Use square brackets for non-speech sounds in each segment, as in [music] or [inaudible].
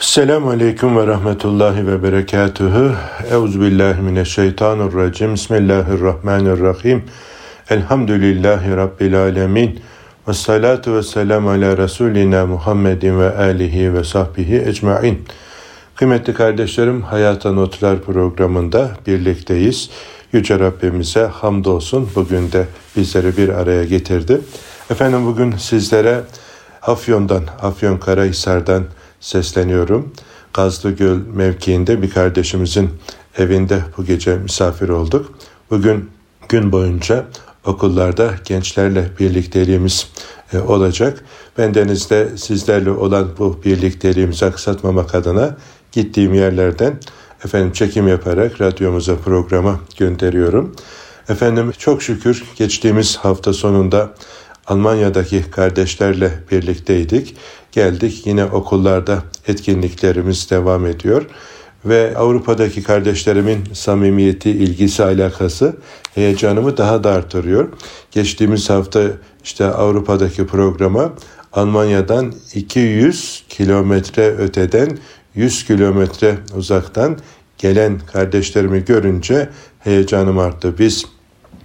Selamun Aleyküm ve Rahmetullahi ve Berekatuhu. Euzubillahimineşşeytanirracim. Bismillahirrahmanirrahim. Elhamdülillahi Rabbil Alemin. Ve salatu ve selamu ala Resulina Muhammedin ve alihi ve sahbihi ecmain. Kıymetli kardeşlerim, Hayata Notlar programında birlikteyiz. Yüce Rabbimize hamdolsun bugün de bizleri bir araya getirdi. Efendim bugün sizlere Afyon'dan, Afyon Karahisar'dan sesleniyorum. Gazlıgöl mevkiinde bir kardeşimizin evinde bu gece misafir olduk. Bugün gün boyunca okullarda gençlerle birlikteliğimiz e, olacak. Ben denizde sizlerle olan bu birlikteliğimizi aksatmamak adına gittiğim yerlerden efendim çekim yaparak radyomuza programa gönderiyorum. Efendim çok şükür geçtiğimiz hafta sonunda Almanya'daki kardeşlerle birlikteydik. Geldik yine okullarda etkinliklerimiz devam ediyor ve Avrupa'daki kardeşlerimin samimiyeti, ilgisi, alakası heyecanımı daha da artırıyor. Geçtiğimiz hafta işte Avrupa'daki programa Almanya'dan 200 kilometre öteden 100 kilometre uzaktan gelen kardeşlerimi görünce heyecanım arttı. Biz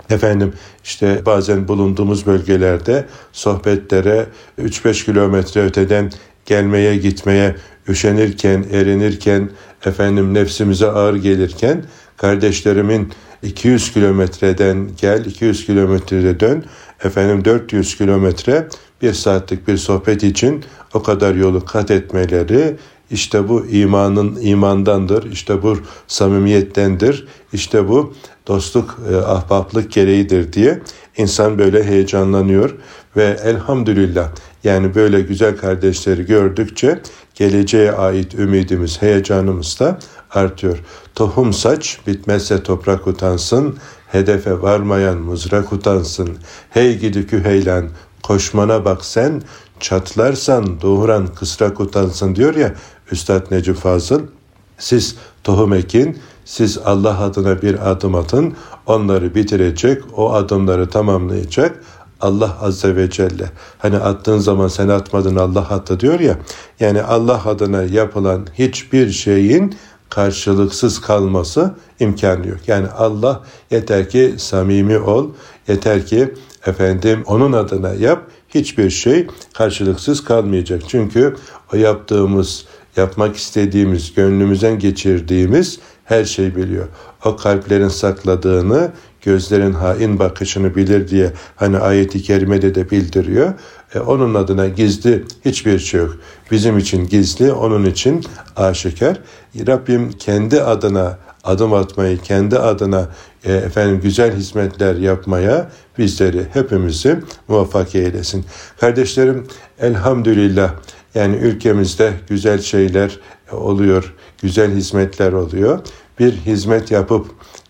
Efendim işte bazen bulunduğumuz bölgelerde sohbetlere 3-5 kilometre öteden gelmeye gitmeye üşenirken, erinirken, efendim nefsimize ağır gelirken kardeşlerimin 200 kilometreden gel, 200 kilometrede dön, efendim 400 kilometre bir saatlik bir sohbet için o kadar yolu kat etmeleri işte bu imanın imandandır, işte bu samimiyettendir, işte bu dostluk, e, ahbaplık gereğidir diye insan böyle heyecanlanıyor ve elhamdülillah yani böyle güzel kardeşleri gördükçe geleceğe ait ümidimiz, heyecanımız da artıyor. Tohum saç bitmezse toprak utansın, hedefe varmayan mızrak utansın. Hey gidi küheylan, koşmana bak sen, çatlarsan doğuran kısrak utansın diyor ya Üstad Necip Fazıl. Siz tohum ekin, siz Allah adına bir adım atın, onları bitirecek, o adımları tamamlayacak Allah Azze ve Celle. Hani attığın zaman sen atmadın Allah attı diyor ya. Yani Allah adına yapılan hiçbir şeyin karşılıksız kalması imkanı yok. Yani Allah yeter ki samimi ol, yeter ki efendim onun adına yap, hiçbir şey karşılıksız kalmayacak. Çünkü o yaptığımız, yapmak istediğimiz, gönlümüzden geçirdiğimiz her şey biliyor. O kalplerin sakladığını, gözlerin hain bakışını bilir diye hani ayeti kerimede de bildiriyor. E, onun adına gizli hiçbir şey yok. Bizim için gizli, onun için aşikar. Rabbim kendi adına adım atmayı, kendi adına e, efendim güzel hizmetler yapmaya bizleri hepimizi muvaffak eylesin. Kardeşlerim elhamdülillah yani ülkemizde güzel şeyler oluyor, güzel hizmetler oluyor. Bir hizmet yapıp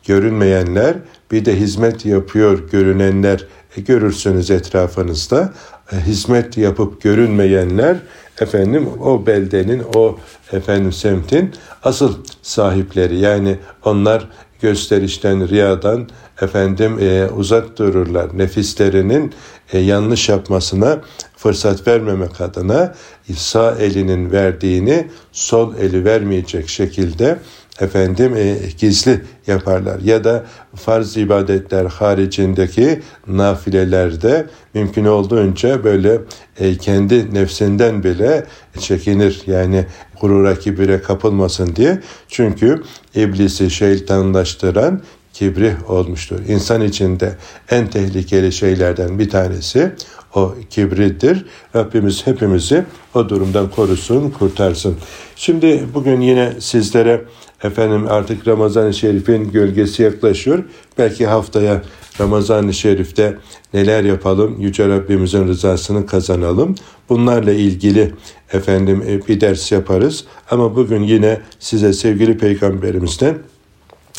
görünmeyenler, bir de hizmet yapıyor görünenler e, görürsünüz etrafınızda. E, hizmet yapıp görünmeyenler efendim o beldenin, o efendim semtin asıl sahipleri. Yani onlar gösterişten, riyadan efendim e, uzak dururlar. Nefislerinin e, yanlış yapmasına fırsat vermemek adına sağ elinin verdiğini sol eli vermeyecek şekilde efendim e, gizli yaparlar ya da farz ibadetler haricindeki nafilelerde mümkün olduğunca böyle e, kendi nefsinden bile çekinir yani gurura kibire kapılmasın diye çünkü iblisi şeytanlaştıran kibri olmuştur. İnsan içinde en tehlikeli şeylerden bir tanesi o kibridir. Rabbimiz hepimizi o durumdan korusun, kurtarsın. Şimdi bugün yine sizlere efendim artık Ramazan-ı Şerif'in gölgesi yaklaşıyor. Belki haftaya Ramazan-ı Şerif'te neler yapalım, Yüce Rabbimizin rızasını kazanalım. Bunlarla ilgili efendim e, bir ders yaparız. Ama bugün yine size sevgili Peygamberimizden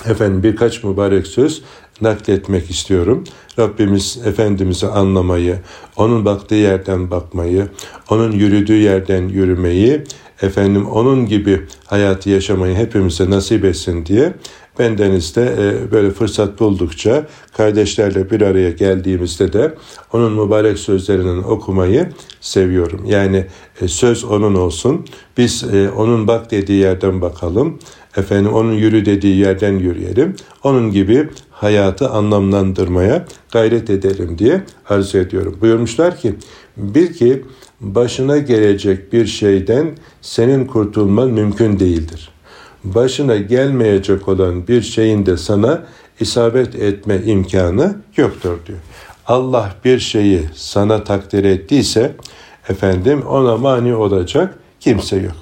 efendim birkaç mübarek söz nakletmek istiyorum. Rabbimiz Efendimiz'i anlamayı, onun baktığı yerden bakmayı, onun yürüdüğü yerden yürümeyi, efendim onun gibi hayatı yaşamayı hepimize nasip etsin diye Bendeniz de e, böyle fırsat buldukça kardeşlerle bir araya geldiğimizde de onun mübarek sözlerinin okumayı seviyorum. Yani e, söz onun olsun. Biz e, onun bak dediği yerden bakalım. Efendim onun yürü dediği yerden yürüyelim. Onun gibi hayatı anlamlandırmaya gayret edelim diye arzu ediyorum. Buyurmuşlar ki bil ki başına gelecek bir şeyden senin kurtulman mümkün değildir başına gelmeyecek olan bir şeyin de sana isabet etme imkanı yoktur diyor. Allah bir şeyi sana takdir ettiyse efendim ona mani olacak kimse yok.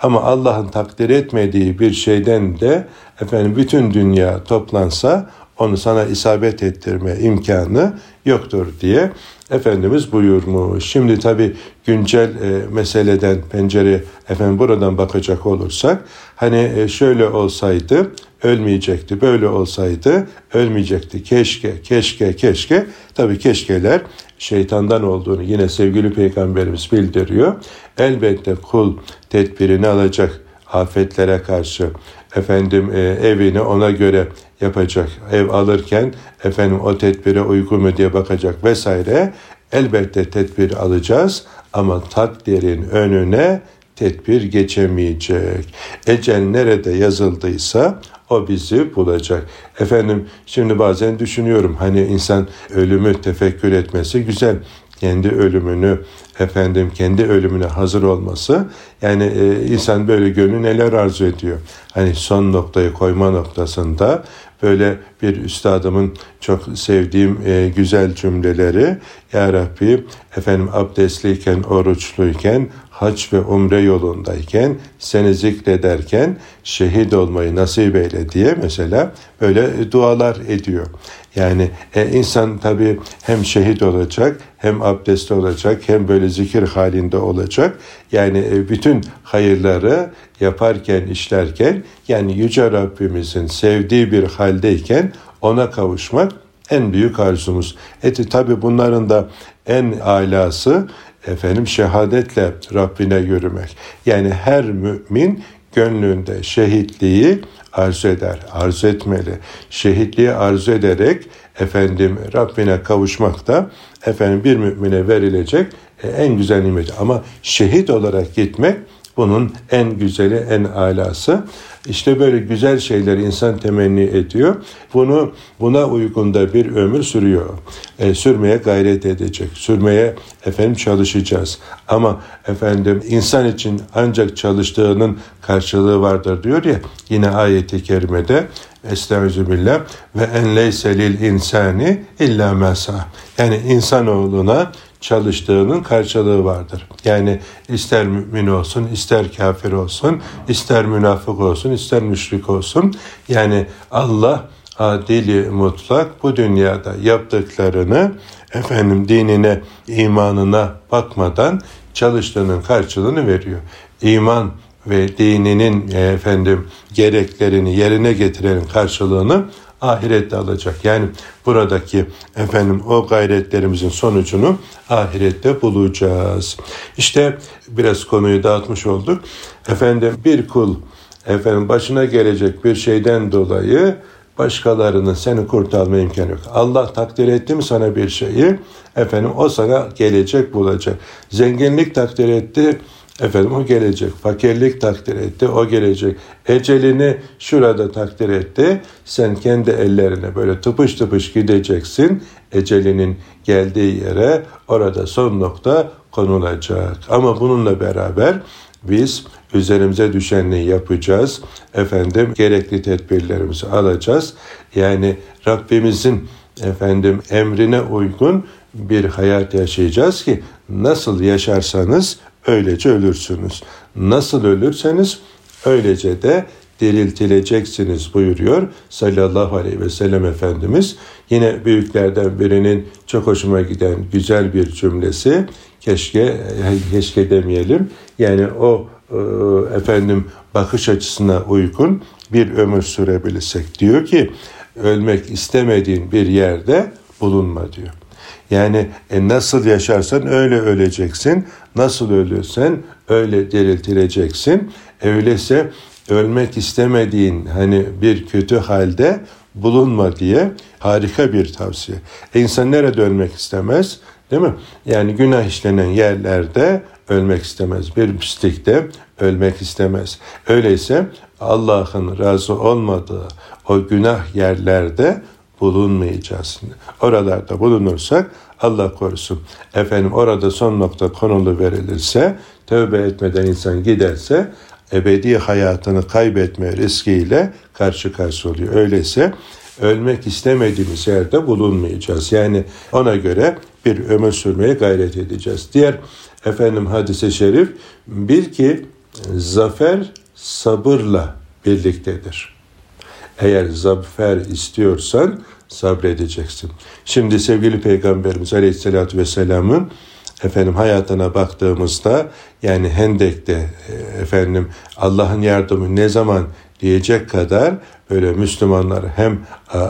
Ama Allah'ın takdir etmediği bir şeyden de efendim bütün dünya toplansa onu sana isabet ettirme imkanı yoktur diye Efendimiz buyurmuş. Şimdi tabi güncel e, meseleden pencere efendim buradan bakacak olursak hani e, şöyle olsaydı ölmeyecekti. Böyle olsaydı ölmeyecekti. Keşke, keşke, keşke. Tabi keşkeler şeytandan olduğunu yine sevgili peygamberimiz bildiriyor. Elbette kul tedbirini alacak afetlere karşı efendim e, evini ona göre yapacak. Ev alırken efendim o tedbire uygun mu diye bakacak vesaire. Elbette tedbir alacağız ama takdirin önüne tedbir geçemeyecek. Ecel nerede yazıldıysa o bizi bulacak. Efendim şimdi bazen düşünüyorum hani insan ölümü tefekkür etmesi güzel kendi ölümünü efendim kendi ölümüne hazır olması yani e, insan böyle gönlü neler arzu ediyor. Hani son noktayı koyma noktasında böyle bir üstadımın çok sevdiğim e, güzel cümleleri Ya Rabbi efendim abdestliyken, oruçluyken, hac ve umre yolundayken, seni zikrederken şehit olmayı nasip eyle diye mesela böyle dualar ediyor. Yani e, insan tabii hem şehit olacak, hem abdestli olacak, hem böyle zikir halinde olacak. Yani e, bütün hayırları yaparken, işlerken yani Yüce Rabbimizin sevdiği bir haldeyken ona kavuşmak en büyük arzumuz. Eti tabi bunların da en alası efendim şehadetle Rabbine yürümek. Yani her mümin gönlünde şehitliği arzu eder, arzu etmeli. Şehitliği arzu ederek efendim Rabbine kavuşmak da efendim bir mümine verilecek e, en güzel nimet. Ama şehit olarak gitmek bunun en güzeli, en alası. İşte böyle güzel şeyler insan temenni ediyor. Bunu buna uygun da bir ömür sürüyor. E, sürmeye gayret edecek. Sürmeye efendim çalışacağız. Ama efendim insan için ancak çalıştığının karşılığı vardır diyor ya yine ayeti kerimede Estağfirullah ve en leyse lil insani illa mesa. Yani insanoğluna çalıştığının karşılığı vardır. Yani ister mümin olsun, ister kafir olsun, ister münafık olsun, ister müşrik olsun. Yani Allah adili mutlak bu dünyada yaptıklarını efendim dinine, imanına bakmadan çalıştığının karşılığını veriyor. İman ve dininin e, efendim gereklerini yerine getirenin karşılığını ahirette alacak. Yani buradaki efendim o gayretlerimizin sonucunu ahirette bulacağız. İşte biraz konuyu dağıtmış olduk. Efendim bir kul efendim başına gelecek bir şeyden dolayı başkalarının seni kurtarma imkanı yok. Allah takdir etti mi sana bir şeyi efendim o sana gelecek bulacak. Zenginlik takdir etti Efendim o gelecek. Fakirlik takdir etti, o gelecek. Ecelini şurada takdir etti. Sen kendi ellerine böyle tıpış tıpış gideceksin. Ecelinin geldiği yere orada son nokta konulacak. Ama bununla beraber biz üzerimize düşeni yapacağız. Efendim gerekli tedbirlerimizi alacağız. Yani Rabbimizin efendim emrine uygun bir hayat yaşayacağız ki nasıl yaşarsanız öylece ölürsünüz. Nasıl ölürseniz öylece de diriltileceksiniz buyuruyor sallallahu aleyhi ve sellem Efendimiz. Yine büyüklerden birinin çok hoşuma giden güzel bir cümlesi keşke keşke demeyelim yani o e, efendim bakış açısına uygun bir ömür sürebilirsek diyor ki ölmek istemediğin bir yerde bulunma diyor. Yani e, nasıl yaşarsan öyle öleceksin. Nasıl ölürsen öyle diriltileceksin. Öyleyse ölmek istemediğin hani bir kötü halde bulunma diye harika bir tavsiye. E insan nerede ölmek istemez? Değil mi? Yani günah işlenen yerlerde ölmek istemez. Bir pislikte ölmek istemez. Öyleyse Allah'ın razı olmadığı o günah yerlerde bulunmayacağız. Oralarda bulunursak Allah korusun. Efendim orada son nokta konulu verilirse, tövbe etmeden insan giderse ebedi hayatını kaybetme riskiyle karşı karşı oluyor. Öyleyse ölmek istemediğimiz yerde bulunmayacağız. Yani ona göre bir ömür sürmeye gayret edeceğiz. Diğer efendim hadise şerif bil ki zafer sabırla birliktedir. Eğer zafer istiyorsan sabredeceksin. Şimdi sevgili Peygamberimiz Aleyhisselatü Vesselam'ın efendim hayatına baktığımızda yani Hendek'te e, efendim Allah'ın yardımı ne zaman diyecek kadar böyle Müslümanlar hem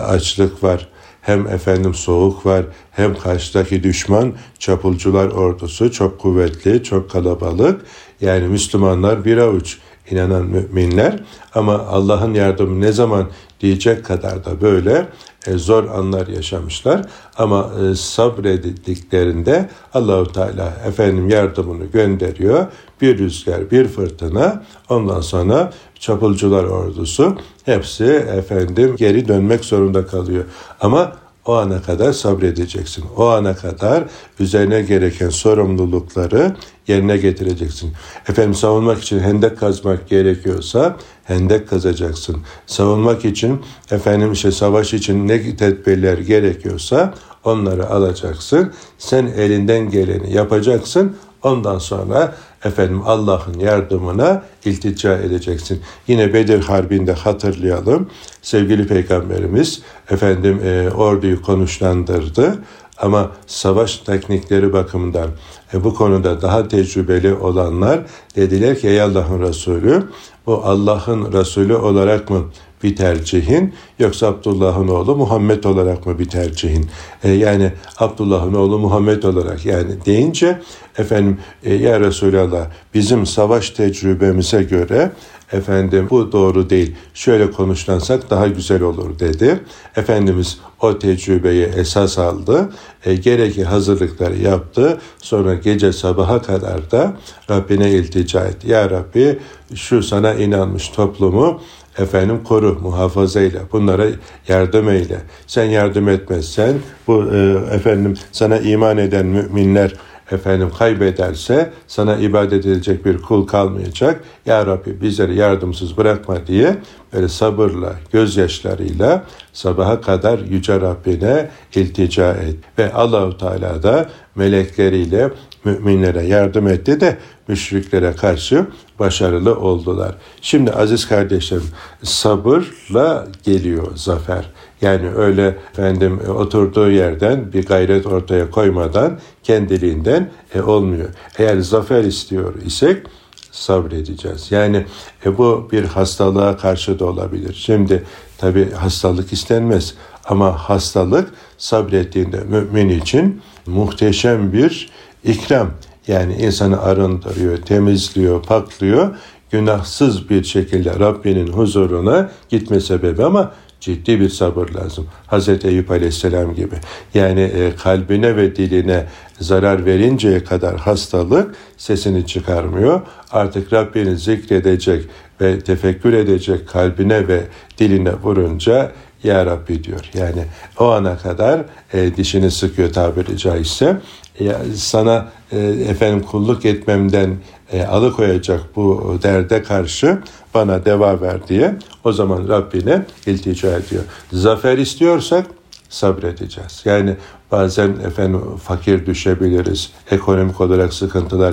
açlık var hem efendim soğuk var hem karşıdaki düşman çapulcular ordusu çok kuvvetli çok kalabalık yani Müslümanlar bir avuç inanan müminler ama Allah'ın yardımı ne zaman diyecek kadar da böyle e, zor anlar yaşamışlar ama e, sabredildiklerinde Allahu Teala efendim yardımını gönderiyor. Bir rüzgar, bir fırtına ondan sonra çapulcular ordusu hepsi efendim geri dönmek zorunda kalıyor. Ama o ana kadar sabredeceksin. O ana kadar üzerine gereken sorumlulukları yerine getireceksin. Efendim savunmak için hendek kazmak gerekiyorsa hendek kazacaksın. Savunmak için efendim işte savaş için ne tedbirler gerekiyorsa onları alacaksın. Sen elinden geleni yapacaksın. Ondan sonra efendim Allah'ın yardımına iltica edeceksin. Yine Bedir Harbi'nde hatırlayalım. Sevgili Peygamberimiz efendim e, orduyu konuşlandırdı ama savaş teknikleri bakımından e, bu konuda daha tecrübeli olanlar dediler ki ey Allah'ın Resulü bu Allah'ın Resulü olarak mı bir tercihin yoksa Abdullah'ın oğlu Muhammed olarak mı bir tercihin? E, yani Abdullah'ın oğlu Muhammed olarak yani deyince efendim e, ya Resulallah bizim savaş tecrübemize göre efendim bu doğru değil şöyle konuşlansak daha güzel olur dedi. Efendimiz o tecrübeyi esas aldı. E, gereki hazırlıkları yaptı. Sonra gece sabaha kadar da Rabbine iltica etti. Ya Rabbi şu sana inanmış toplumu efendim koru, muhafaza eyle, bunlara yardım eyle. Sen yardım etmezsen bu e, efendim sana iman eden müminler efendim kaybederse sana ibadet edecek bir kul kalmayacak. Ya Rabbi bizleri yardımsız bırakma diye böyle sabırla, gözyaşlarıyla sabaha kadar Yüce Rabbine iltica et. Ve Allahu Teala da melekleriyle müminlere yardım etti de müşriklere karşı başarılı oldular. Şimdi aziz kardeşlerim sabırla geliyor zafer. Yani öyle efendim oturduğu yerden bir gayret ortaya koymadan kendiliğinden e, olmuyor. Eğer zafer istiyor isek sabredeceğiz. Yani e, bu bir hastalığa karşı da olabilir. Şimdi tabi hastalık istenmez ama hastalık sabrettiğinde mümin için muhteşem bir ikram. Yani insanı arındırıyor, temizliyor, paklıyor. Günahsız bir şekilde Rabbinin huzuruna gitme sebebi ama ciddi bir sabır lazım. Hazreti Eyüp Aleyhisselam gibi. Yani e, kalbine ve diline zarar verinceye kadar hastalık sesini çıkarmıyor. Artık Rabbini zikredecek ve tefekkür edecek kalbine ve diline vurunca ya Rabbi diyor. Yani o ana kadar e, dişini sıkıyor tabiri caizse. E, sana e, efendim kulluk etmemden e, alıkoyacak bu derde karşı bana deva ver diye o zaman Rabbine iltica ediyor. Zafer istiyorsak sabredeceğiz. Yani bazen efendim fakir düşebiliriz, ekonomik olarak sıkıntılar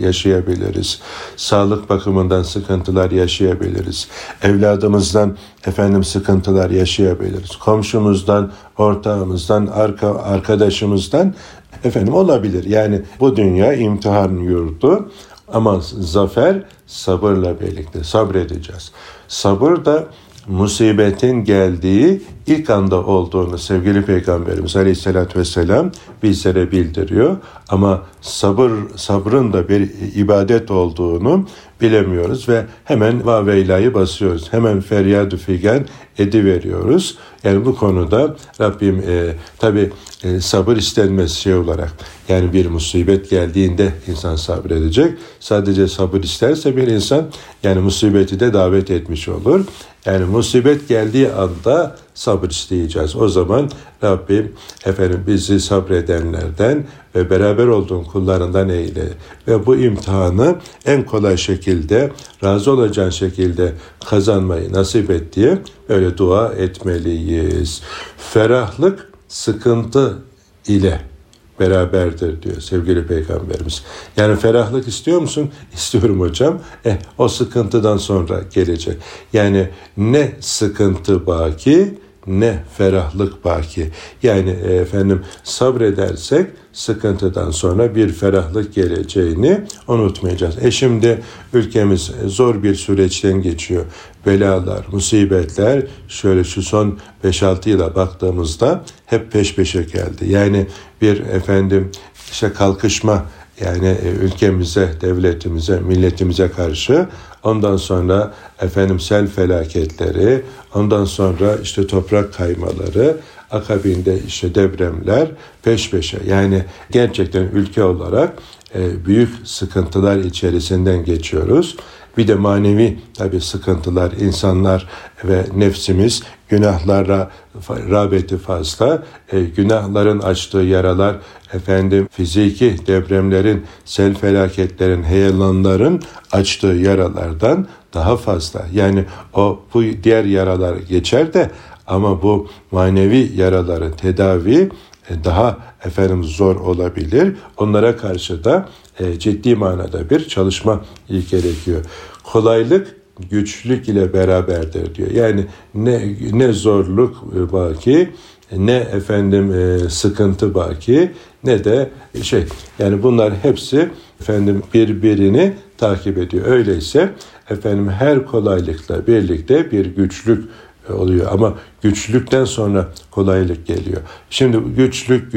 yaşayabiliriz, sağlık bakımından sıkıntılar yaşayabiliriz, evladımızdan efendim sıkıntılar yaşayabiliriz, komşumuzdan, ortağımızdan, arka, arkadaşımızdan efendim olabilir. Yani bu dünya imtihan yurdu ama zafer sabırla birlikte sabredeceğiz. Sabır da musibetin geldiği ilk anda olduğunu sevgili Peygamberimiz Aleyhisselatü Vesselam bizlere bildiriyor. Ama sabır sabrın da bir ibadet olduğunu bilemiyoruz ve hemen vaveyla'yı basıyoruz. Hemen feryat figen ediveriyoruz. Yani bu konuda Rabbim e, tabi e, sabır istenmez şey olarak yani bir musibet geldiğinde insan sabredecek. Sadece sabır isterse bir insan yani musibeti de davet etmiş olur. Yani musibet geldiği anda sabır isteyeceğiz. O zaman Rabbim efendim bizi sabredenlerden ve beraber olduğun kullarından eyle. Ve bu imtihanı en kolay şekilde, razı olacağın şekilde kazanmayı nasip et diye böyle dua etmeliyiz. Ferahlık sıkıntı ile beraberdir diyor sevgili peygamberimiz. Yani ferahlık istiyor musun? [laughs] İstiyorum hocam. Eh o sıkıntıdan sonra gelecek. Yani ne sıkıntı baki ne ferahlık baki. Yani e, efendim sabredersek sıkıntıdan sonra bir ferahlık geleceğini unutmayacağız. E şimdi ülkemiz zor bir süreçten geçiyor. Belalar, musibetler şöyle şu son 5-6 yıla baktığımızda hep peş peşe geldi. Yani bir efendim işte kalkışma yani e, ülkemize, devletimize, milletimize karşı ondan sonra efendim sel felaketleri, ondan sonra işte toprak kaymaları, akabinde işte depremler peş peşe. Yani gerçekten ülke olarak e, büyük sıkıntılar içerisinden geçiyoruz. Bir de manevi tabi sıkıntılar, insanlar ve nefsimiz günahlara rağbeti fazla. E, günahların açtığı yaralar, efendim fiziki depremlerin, sel felaketlerin, heyelanların açtığı yaralardan daha fazla. Yani o bu diğer yaralar geçer de ama bu manevi yaraları tedavi e, daha efendim zor olabilir. Onlara karşı da ciddi manada bir çalışma gerekiyor. Kolaylık güçlük ile beraberdir diyor. Yani ne ne zorluk baki ne efendim e, sıkıntı baki ne de şey yani bunlar hepsi efendim birbirini takip ediyor. Öyleyse efendim her kolaylıkla birlikte bir güçlük oluyor ama güçlükten sonra kolaylık geliyor. Şimdi güçlük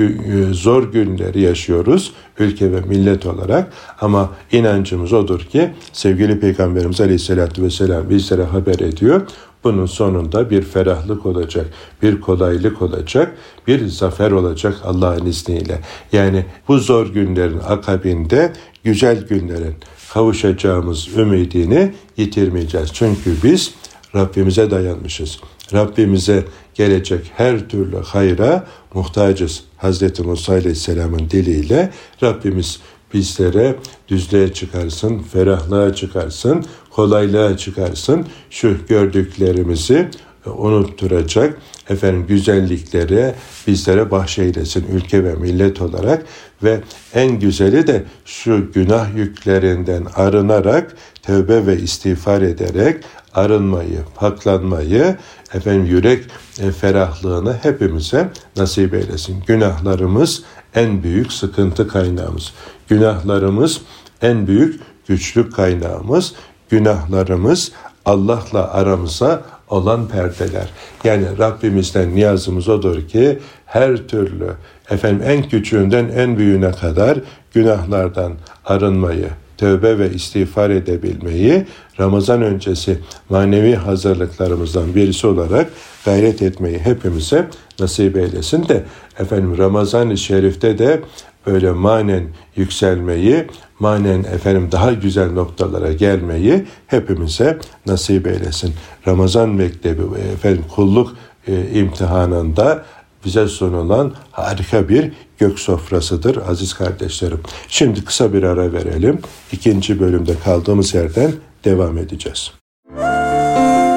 zor günleri yaşıyoruz ülke ve millet olarak ama inancımız odur ki sevgili Peygamberimiz Aleyhisselatü Vesselam bizlere haber ediyor. Bunun sonunda bir ferahlık olacak, bir kolaylık olacak, bir zafer olacak Allah'ın izniyle. Yani bu zor günlerin akabinde güzel günlerin kavuşacağımız ümidini yitirmeyeceğiz. Çünkü biz Rabbimize dayanmışız. Rabbimize gelecek her türlü hayra muhtacız. Hazreti Musa Aleyhisselam'ın diliyle Rabbimiz bizlere düzlüğe çıkarsın, ferahlığa çıkarsın, kolaylığa çıkarsın. Şu gördüklerimizi unutturacak efendim güzellikleri bizlere bahşeylesin ülke ve millet olarak ve en güzeli de şu günah yüklerinden arınarak tövbe ve istiğfar ederek arınmayı, paklanmayı, efendim yürek e, ferahlığını hepimize nasip eylesin. Günahlarımız en büyük sıkıntı kaynağımız. Günahlarımız en büyük güçlük kaynağımız. Günahlarımız Allah'la aramıza olan perdeler. Yani Rabbimizden niyazımız odur ki her türlü efendim en küçüğünden en büyüğüne kadar günahlardan arınmayı, tövbe ve istiğfar edebilmeyi Ramazan öncesi manevi hazırlıklarımızdan birisi olarak gayret etmeyi hepimize nasip eylesin de efendim Ramazan-ı Şerif'te de böyle manen yükselmeyi, manen efendim daha güzel noktalara gelmeyi hepimize nasip eylesin. Ramazan Mektebi efendim kulluk e, imtihanında bize sunulan harika bir gök sofrasıdır aziz kardeşlerim. Şimdi kısa bir ara verelim. İkinci bölümde kaldığımız yerden devam edeceğiz.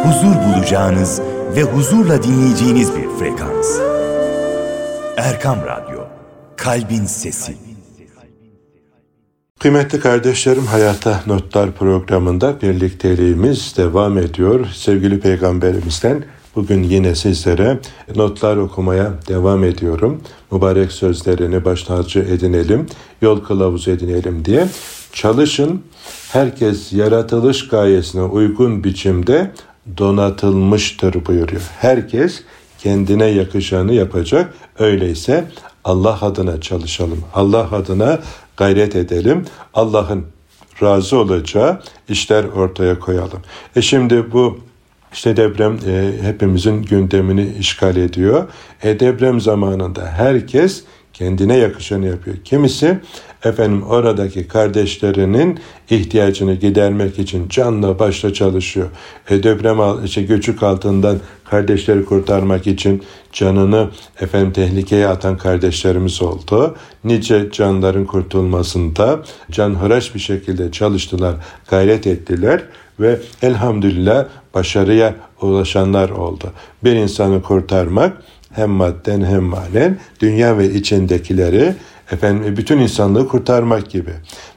Huzur bulacağınız ve huzurla dinleyeceğiniz bir frekans. Erkam Radyo, Kalbin Sesi. Kıymetli kardeşlerim Hayata Notlar programında birlikteliğimiz devam ediyor. Sevgili Peygamberimizden Bugün yine sizlere notlar okumaya devam ediyorum. Mübarek sözlerini baş tacı edinelim, yol kılavuzu edinelim diye. Çalışın, herkes yaratılış gayesine uygun biçimde donatılmıştır buyuruyor. Herkes kendine yakışanı yapacak. Öyleyse Allah adına çalışalım. Allah adına gayret edelim. Allah'ın razı olacağı işler ortaya koyalım. E şimdi bu işte deprem e, hepimizin gündemini işgal ediyor. E deprem zamanında herkes kendine yakışanı yapıyor. Kimisi efendim oradaki kardeşlerinin ihtiyacını gidermek için canla başla çalışıyor. E, deprem işte göçük altından kardeşleri kurtarmak için canını efendim tehlikeye atan kardeşlerimiz oldu. Nice canların kurtulmasında canhıraş bir şekilde çalıştılar, gayret ettiler ve elhamdülillah başarıya ulaşanlar oldu. Bir insanı kurtarmak hem madden hem manen dünya ve içindekileri efendim bütün insanlığı kurtarmak gibi.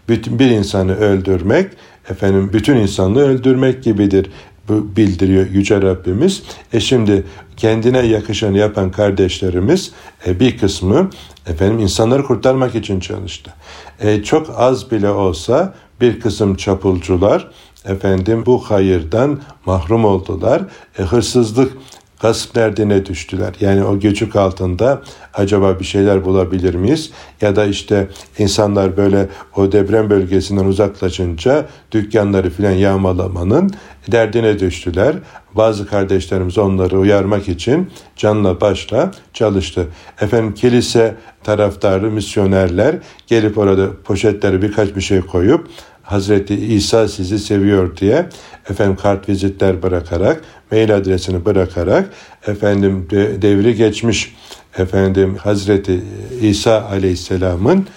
Bütün bir insanı öldürmek efendim bütün insanlığı öldürmek gibidir bildiriyor Yüce Rabbimiz. E şimdi kendine yakışanı yapan kardeşlerimiz e, bir kısmı efendim insanları kurtarmak için çalıştı. E, çok az bile olsa bir kısım çapulcular efendim bu hayırdan mahrum oldular. E, hırsızlık gasp derdine düştüler. Yani o göçük altında acaba bir şeyler bulabilir miyiz? Ya da işte insanlar böyle o deprem bölgesinden uzaklaşınca dükkanları filan yağmalamanın derdine düştüler. Bazı kardeşlerimiz onları uyarmak için canla başla çalıştı. Efendim kilise taraftarı misyonerler gelip orada poşetleri birkaç bir şey koyup Hazreti İsa sizi seviyor diye efendim kart vizitler bırakarak mail adresini bırakarak efendim de, devri geçmiş efendim Hazreti İsa Aleyhisselam'ın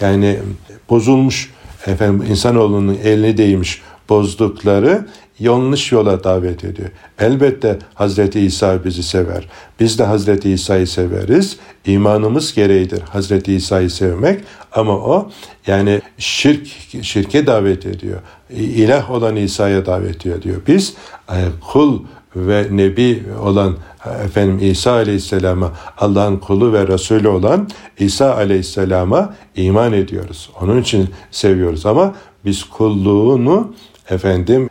yani bozulmuş efendim insanoğlunun eline değmiş bozdukları yanlış yola davet ediyor. Elbette Hazreti İsa bizi sever. Biz de Hazreti İsa'yı severiz. İmanımız gereğidir Hazreti İsa'yı sevmek ama o yani şirk şirke davet ediyor. İlah olan İsa'ya davet ediyor diyor. Biz e, kul ve nebi olan efendim İsa Aleyhisselam'a Allah'ın kulu ve Resulü olan İsa Aleyhisselam'a iman ediyoruz. Onun için seviyoruz ama biz kulluğunu efendim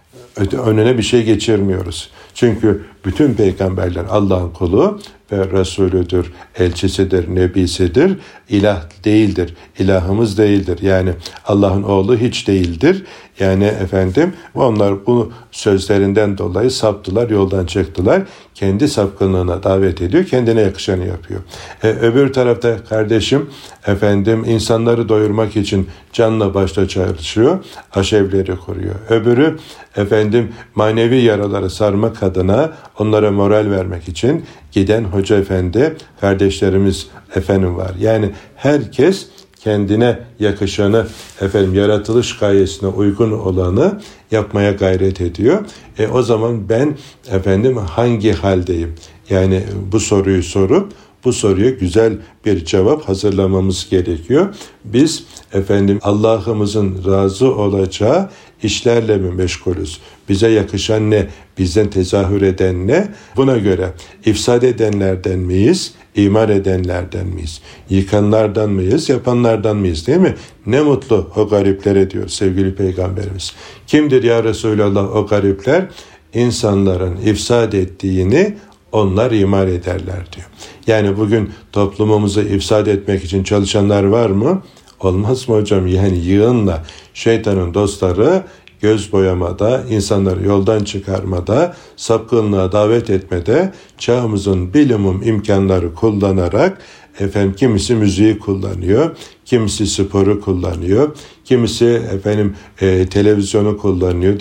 önüne bir şey geçirmiyoruz. Çünkü bütün peygamberler Allah'ın kulu ve Resulüdür, elçisidir, nebisidir. İlah değildir, ilahımız değildir. Yani Allah'ın oğlu hiç değildir. Yani efendim onlar bu sözlerinden dolayı saptılar, yoldan çıktılar. Kendi sapkınlığına davet ediyor, kendine yakışanı yapıyor. E, öbür tarafta kardeşim efendim insanları doyurmak için canla başla çalışıyor, aşevleri koruyor. Öbürü efendim manevi yaraları sarmak adına onlara moral vermek için giden hoca efendi kardeşlerimiz efendim var. Yani herkes kendine yakışanı efendim yaratılış gayesine uygun olanı yapmaya gayret ediyor. E o zaman ben efendim hangi haldeyim? Yani bu soruyu sorup bu soruya güzel bir cevap hazırlamamız gerekiyor. Biz efendim Allah'ımızın razı olacağı işlerle mi meşgulüz? Bize yakışan ne? Bizden tezahür eden ne? Buna göre ifsad edenlerden miyiz? İman edenlerden miyiz? Yıkanlardan mıyız? Yapanlardan mıyız? Değil mi? Ne mutlu o gariplere diyor sevgili peygamberimiz. Kimdir ya Resulallah o garipler? İnsanların ifsad ettiğini onlar imar ederler diyor. Yani bugün toplumumuzu ifsad etmek için çalışanlar var mı? Olmaz mı hocam? Yani yığınla şeytanın dostları göz boyamada, insanları yoldan çıkarmada, sapkınlığa davet etmede çağımızın bilimum imkanları kullanarak efendim kimisi müziği kullanıyor, kimisi sporu kullanıyor, kimisi efendim e, televizyonu kullanıyor,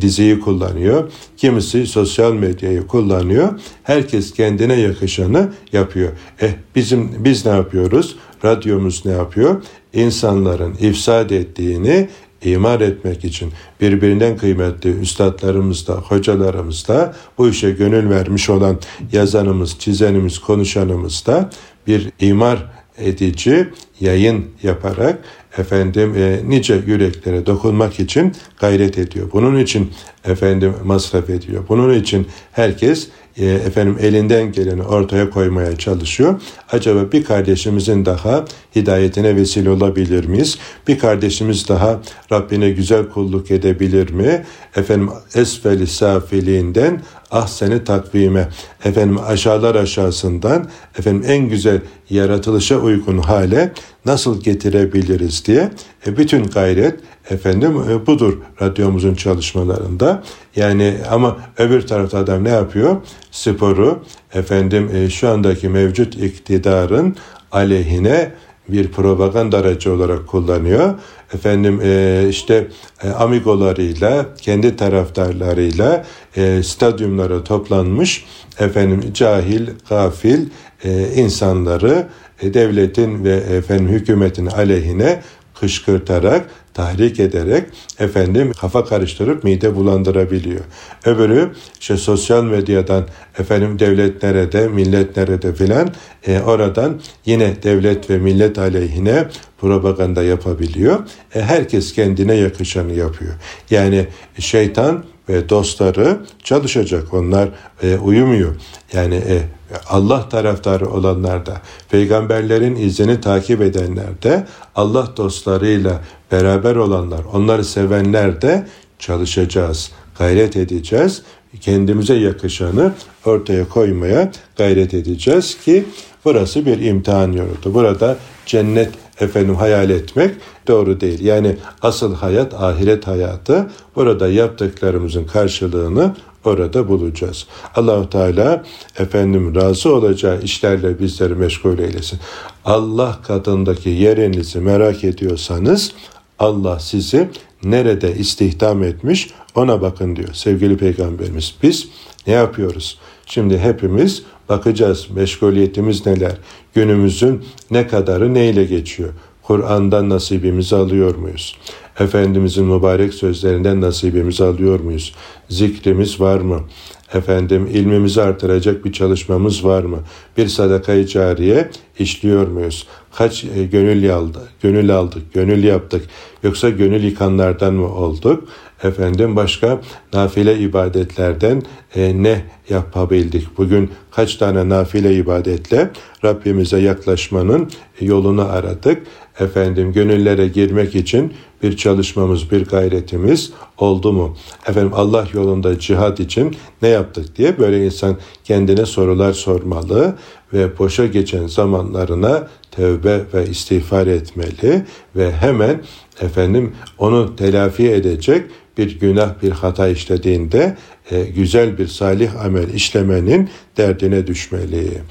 diziyi kullanıyor, kimisi sosyal medyayı kullanıyor. Herkes kendine yakışanı yapıyor. Eh bizim biz ne yapıyoruz? Radyomuz ne yapıyor? İnsanların ifsad ettiğini imar etmek için birbirinden kıymetli üstadlarımız da, hocalarımız da, bu işe gönül vermiş olan yazanımız, çizenimiz, konuşanımız da bir imar edici yayın yaparak efendim e, nice yüreklere dokunmak için gayret ediyor. Bunun için efendim masraf ediyor. Bunun için herkes e, efendim elinden geleni ortaya koymaya çalışıyor. Acaba bir kardeşimizin daha hidayetine vesile olabilir miyiz? Bir kardeşimiz daha Rabbine güzel kulluk edebilir mi? Efendim esfeli safiliğinden ah seni takvime efendim aşağılar aşağısından efendim en güzel yaratılışa uygun hale nasıl getirebiliriz diye e, bütün gayret efendim e, budur radyomuzun çalışmalarında. Yani ama öbür tarafta adam ne yapıyor? Sporu efendim e, şu andaki mevcut iktidarın aleyhine bir propaganda aracı olarak kullanıyor. Efendim e, işte e, amigolarıyla, kendi taraftarlarıyla e, stadyumlara toplanmış efendim cahil, gafil e, insanları e, devletin ve efendim hükümetin aleyhine kışkırtarak tahrik ederek efendim kafa karıştırıp mide bulandırabiliyor. Öbürü işte sosyal medyadan efendim devletlere de milletlere de filan e, oradan yine devlet ve millet aleyhine propaganda yapabiliyor. E, herkes kendine yakışanı yapıyor. Yani şeytan ve dostları çalışacak. Onlar e, uyumuyor. Yani e, Allah taraftarı olanlar da, peygamberlerin izini takip edenler de, Allah dostlarıyla beraber olanlar, onları sevenler de çalışacağız, gayret edeceğiz. Kendimize yakışanı ortaya koymaya gayret edeceğiz ki burası bir imtihan yurdu. Burada cennet efendim hayal etmek doğru değil. Yani asıl hayat ahiret hayatı. Burada yaptıklarımızın karşılığını orada bulacağız. Allahu Teala efendim razı olacağı işlerle bizleri meşgul eylesin. Allah katındaki yerinizi merak ediyorsanız Allah sizi nerede istihdam etmiş ona bakın diyor sevgili peygamberimiz. Biz ne yapıyoruz? Şimdi hepimiz bakacağız meşguliyetimiz neler, günümüzün ne kadarı neyle geçiyor. Kur'an'dan nasibimizi alıyor muyuz? Efendimizin mübarek sözlerinden nasibimizi alıyor muyuz? Zikrimiz var mı? Efendim ilmimizi artıracak bir çalışmamız var mı? Bir sadakayı cariye işliyor muyuz? Kaç e, gönül aldı, gönül aldık, gönül yaptık. Yoksa gönül yıkanlardan mı olduk? Efendim başka nafile ibadetlerden e, ne yapabildik? Bugün kaç tane nafile ibadetle Rabbimize yaklaşmanın yolunu aradık. Efendim gönüllere girmek için bir çalışmamız, bir gayretimiz oldu mu? Efendim Allah yolunda cihad için ne yaptık diye böyle insan kendine sorular sormalı ve boşa geçen zamanlarına tevbe ve istiğfar etmeli ve hemen efendim onu telafi edecek bir günah, bir hata işlediğinde e, güzel bir salih amel işlemenin derdine düşmeli.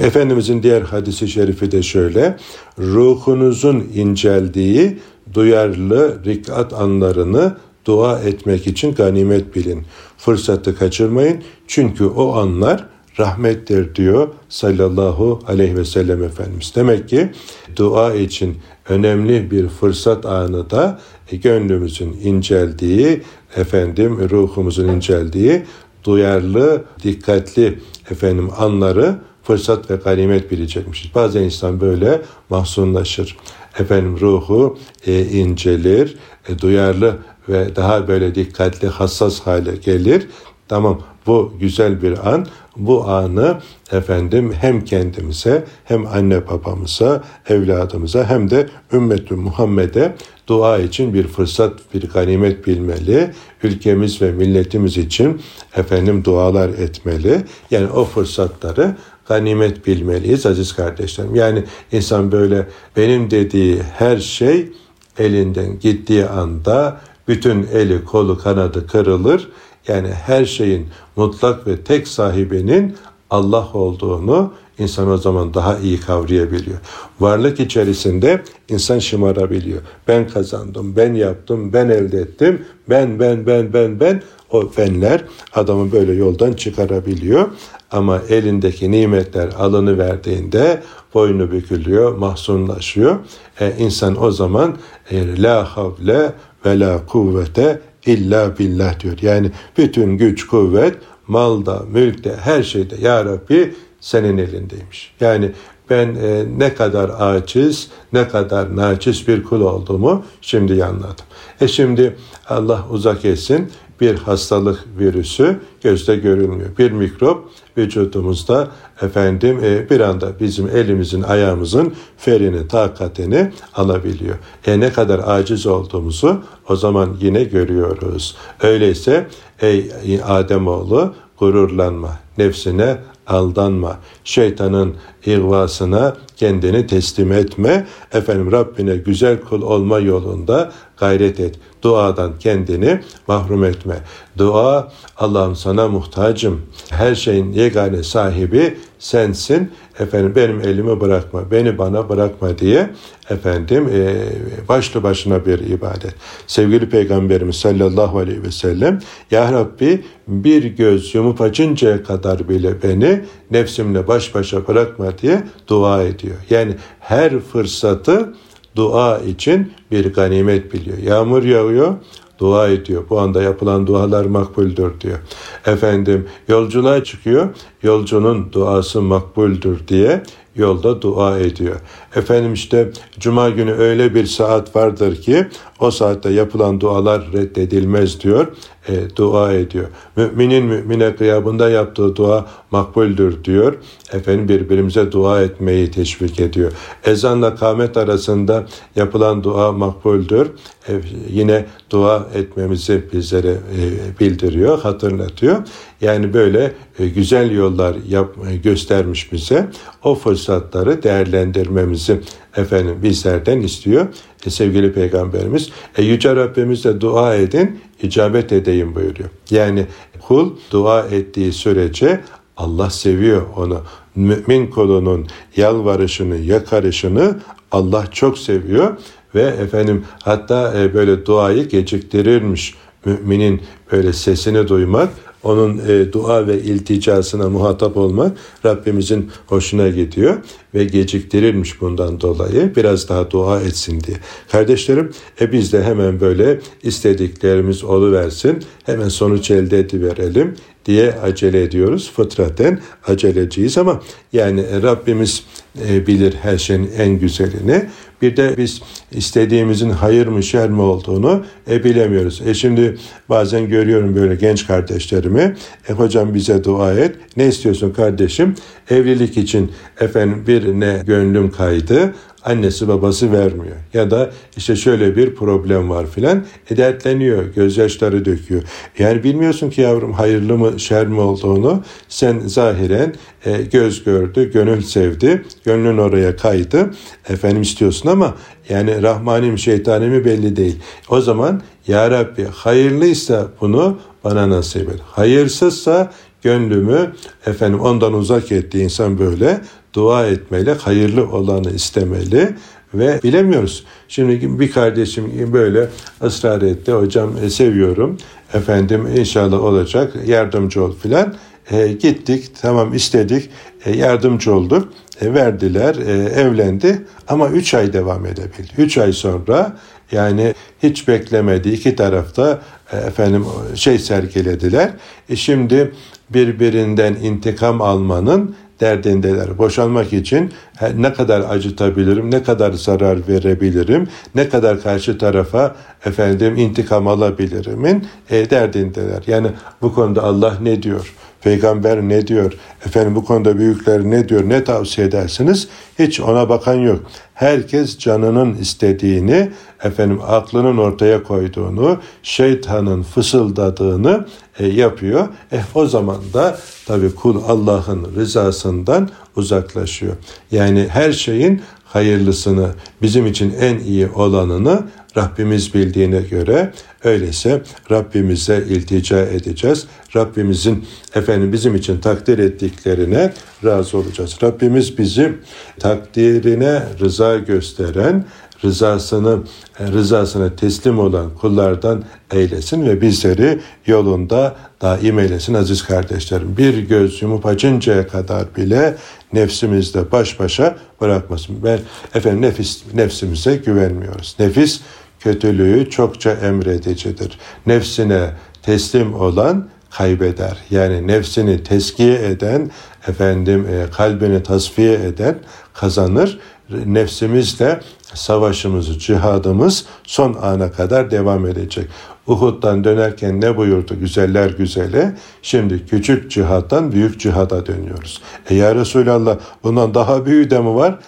Efendimizin diğer hadisi şerifi de şöyle, ruhunuzun inceldiği duyarlı rikat anlarını dua etmek için ganimet bilin. Fırsatı kaçırmayın çünkü o anlar rahmettir diyor sallallahu aleyhi ve sellem Efendimiz. Demek ki dua için önemli bir fırsat anı da gönlümüzün inceldiği, efendim ruhumuzun inceldiği duyarlı, dikkatli efendim anları fırsat ve ganimet bilecekmişiz. Bazen insan böyle mahzunlaşır. Efendim ruhu e, incelir, e, duyarlı ve daha böyle dikkatli, hassas hale gelir. Tamam bu güzel bir an. Bu anı efendim hem kendimize hem anne babamıza, evladımıza hem de ümmet Muhammed'e dua için bir fırsat, bir ganimet bilmeli. Ülkemiz ve milletimiz için efendim dualar etmeli. Yani o fırsatları ganimet bilmeliyiz aziz kardeşlerim. Yani insan böyle benim dediği her şey elinden gittiği anda bütün eli kolu kanadı kırılır. Yani her şeyin mutlak ve tek sahibinin Allah olduğunu insan o zaman daha iyi kavrayabiliyor. Varlık içerisinde insan şımarabiliyor. Ben kazandım, ben yaptım, ben elde ettim, ben, ben, ben, ben, ben. O benler adamı böyle yoldan çıkarabiliyor. Ama elindeki nimetler alını verdiğinde boynu bükülüyor, mahzunlaşıyor. E, insan o zaman e, la havle ve la kuvvete illa billah diyor. Yani bütün güç, kuvvet, malda, mülkte, her şeyde ya Rabbi senin elindeymiş. Yani ben e, ne kadar aciz, ne kadar naçiz bir kul olduğumu şimdi anladım. E şimdi Allah uzak etsin bir hastalık virüsü gözde görülmüyor. Bir mikrop vücudumuzda efendim e, bir anda bizim elimizin ayağımızın ferini takatini alabiliyor. E ne kadar aciz olduğumuzu o zaman yine görüyoruz. Öyleyse ey Ademoğlu gururlanma, nefsine aldanma, şeytanın ihvasına kendini teslim etme. Efendim Rabbine güzel kul olma yolunda gayret et. Duadan kendini mahrum etme. Dua Allah'ım sana muhtacım. Her şeyin yegane sahibi sensin. Efendim benim elimi bırakma, beni bana bırakma diye efendim e, başlı başına bir ibadet. Sevgili Peygamberimiz sallallahu aleyhi ve sellem Ya Rabbi bir göz yumup açıncaya kadar bile beni nefsimle baş başa bırakma diye dua ediyor. Yani her fırsatı dua için bir ganimet biliyor. Yağmur yağıyor, dua ediyor. Bu anda yapılan dualar makbuldür diyor. Efendim yolculuğa çıkıyor, yolcunun duası makbuldür diye yolda dua ediyor. Efendim işte cuma günü öyle bir saat vardır ki o saatte yapılan dualar reddedilmez diyor. E, dua ediyor. Müminin mümine kıyabında yaptığı dua makbuldür diyor. Efendim birbirimize dua etmeyi teşvik ediyor. Ezanla kâmet arasında yapılan dua makbuldür. E, yine dua etmemizi bizlere e, bildiriyor, hatırlatıyor. Yani böyle e, güzel yollar yap, e, göstermiş bize. O fırsatları değerlendirmemizi efendim bizlerden istiyor. E, sevgili Peygamberimiz e, Yüce Rabbimize dua edin, icabet edeyim buyuruyor. Yani kul dua ettiği sürece Allah seviyor onu. Mümin kulunun yalvarışını, yakarışını Allah çok seviyor ve efendim hatta e, böyle duayı geciktirirmiş. Müminin böyle sesini duymak onun e, dua ve ilticasına muhatap olmak Rabbimizin hoşuna gidiyor ve geciktirilmiş bundan dolayı biraz daha dua etsin diye. Kardeşlerim e biz de hemen böyle istediklerimiz oluversin hemen sonuç elde ediverelim diye acele ediyoruz. Fıtraten aceleciyiz ama yani Rabbimiz e, bilir her şeyin en güzelini. Bir de biz istediğimizin hayır mı şer mi olduğunu e, bilemiyoruz. E şimdi bazen görüyorum böyle genç kardeşlerimi. E hocam bize dua et. Ne istiyorsun kardeşim? Evlilik için efendim birine gönlüm kaydı annesi babası vermiyor. Ya da işte şöyle bir problem var filan. E dertleniyor, gözyaşları döküyor. Yani bilmiyorsun ki yavrum hayırlı mı şer mi olduğunu. Sen zahiren e, göz gördü, gönül sevdi, gönlün oraya kaydı. Efendim istiyorsun ama yani Rahmani mi şeytani mi belli değil. O zaman Ya Rabbi hayırlıysa bunu bana nasip et. Hayırsızsa gönlümü efendim ondan uzak ettiği insan böyle dua etmeli, hayırlı olanı istemeli ve bilemiyoruz. Şimdi bir kardeşim böyle ısrar etti. Hocam e, seviyorum. Efendim inşallah olacak. Yardımcı ol filan. E, gittik. Tamam istedik. E, yardımcı olduk. E, verdiler. E, evlendi. Ama üç ay devam edebildi. Üç ay sonra yani hiç beklemedi iki tarafta e, efendim şey sergilediler. E, şimdi birbirinden intikam almanın derdindeler. Boşanmak için ne kadar acıtabilirim, ne kadar zarar verebilirim, ne kadar karşı tarafa efendim intikam alabilirimin e, derdindeler. Yani bu konuda Allah ne diyor? Peygamber ne diyor? Efendim bu konuda büyükler ne diyor? Ne tavsiye edersiniz? Hiç ona bakan yok. Herkes canının istediğini, efendim aklının ortaya koyduğunu, şeytanın fısıldadığını e, yapıyor. Eh o zaman da tabii kul Allah'ın rızasından uzaklaşıyor. Yani her şeyin hayırlısını, bizim için en iyi olanını Rabbimiz bildiğine göre öyleyse Rabbimize iltica edeceğiz. Rabbimizin efendim bizim için takdir ettiklerine razı olacağız. Rabbimiz bizi takdirine rıza gösteren, rızasını rızasına teslim olan kullardan eylesin ve bizleri yolunda daim eylesin aziz kardeşlerim. Bir göz yumup açıncaya kadar bile nefsimizde baş başa bırakmasın. Ben efendim nefis nefsimize güvenmiyoruz. Nefis kötülüğü çokça emredicidir. Nefsine teslim olan kaybeder. Yani nefsini teskiye eden, efendim e, kalbini tasfiye eden kazanır. Nefsimizle savaşımız, cihadımız son ana kadar devam edecek. Uhud'dan dönerken ne buyurdu güzeller güzeli? Şimdi küçük cihattan büyük cihada dönüyoruz. E ya Resulallah bundan daha büyüğü de mi var?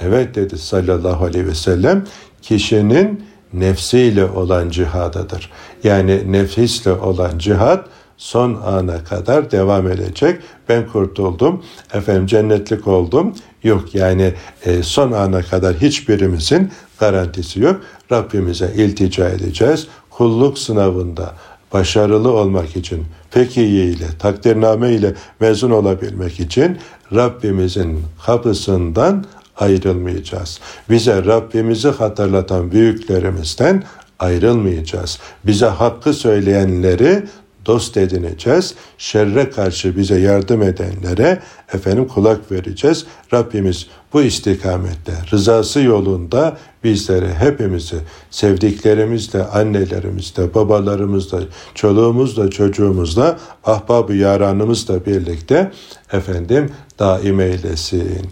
Evet dedi sallallahu aleyhi ve sellem. Kişinin nefsiyle olan cihadadır. Yani nefisle olan cihat son ana kadar devam edecek. Ben kurtuldum, efendim cennetlik oldum. Yok yani e, son ana kadar hiçbirimizin garantisi yok. Rabbimize iltica edeceğiz. Kulluk sınavında başarılı olmak için, fekiye ile, takdirname ile mezun olabilmek için Rabbimizin kapısından ayrılmayacağız. Bize Rabbimizi hatırlatan büyüklerimizden ayrılmayacağız. Bize hakkı söyleyenleri dost edineceğiz. Şerre karşı bize yardım edenlere efendim kulak vereceğiz. Rabbimiz bu istikamette rızası yolunda bizleri hepimizi sevdiklerimizle, annelerimizle, babalarımızla, çoluğumuzla, çocuğumuzla, ahbabı yaranımızla birlikte efendim daim eylesin.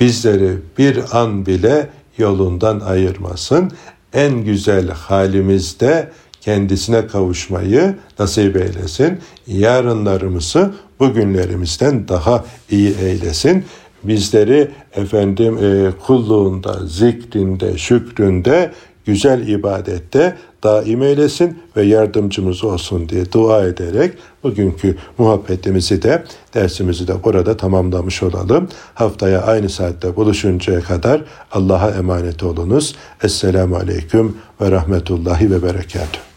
Bizleri bir an bile yolundan ayırmasın. En güzel halimizde kendisine kavuşmayı nasip eylesin. Yarınlarımızı bugünlerimizden daha iyi eylesin. Bizleri efendim e, kulluğunda, zikrinde, şükründe, güzel ibadette daim eylesin ve yardımcımız olsun diye dua ederek bugünkü muhabbetimizi de dersimizi de burada tamamlamış olalım. Haftaya aynı saatte buluşuncaya kadar Allah'a emanet olunuz. Esselamu Aleyküm ve Rahmetullahi ve Berekatuhu.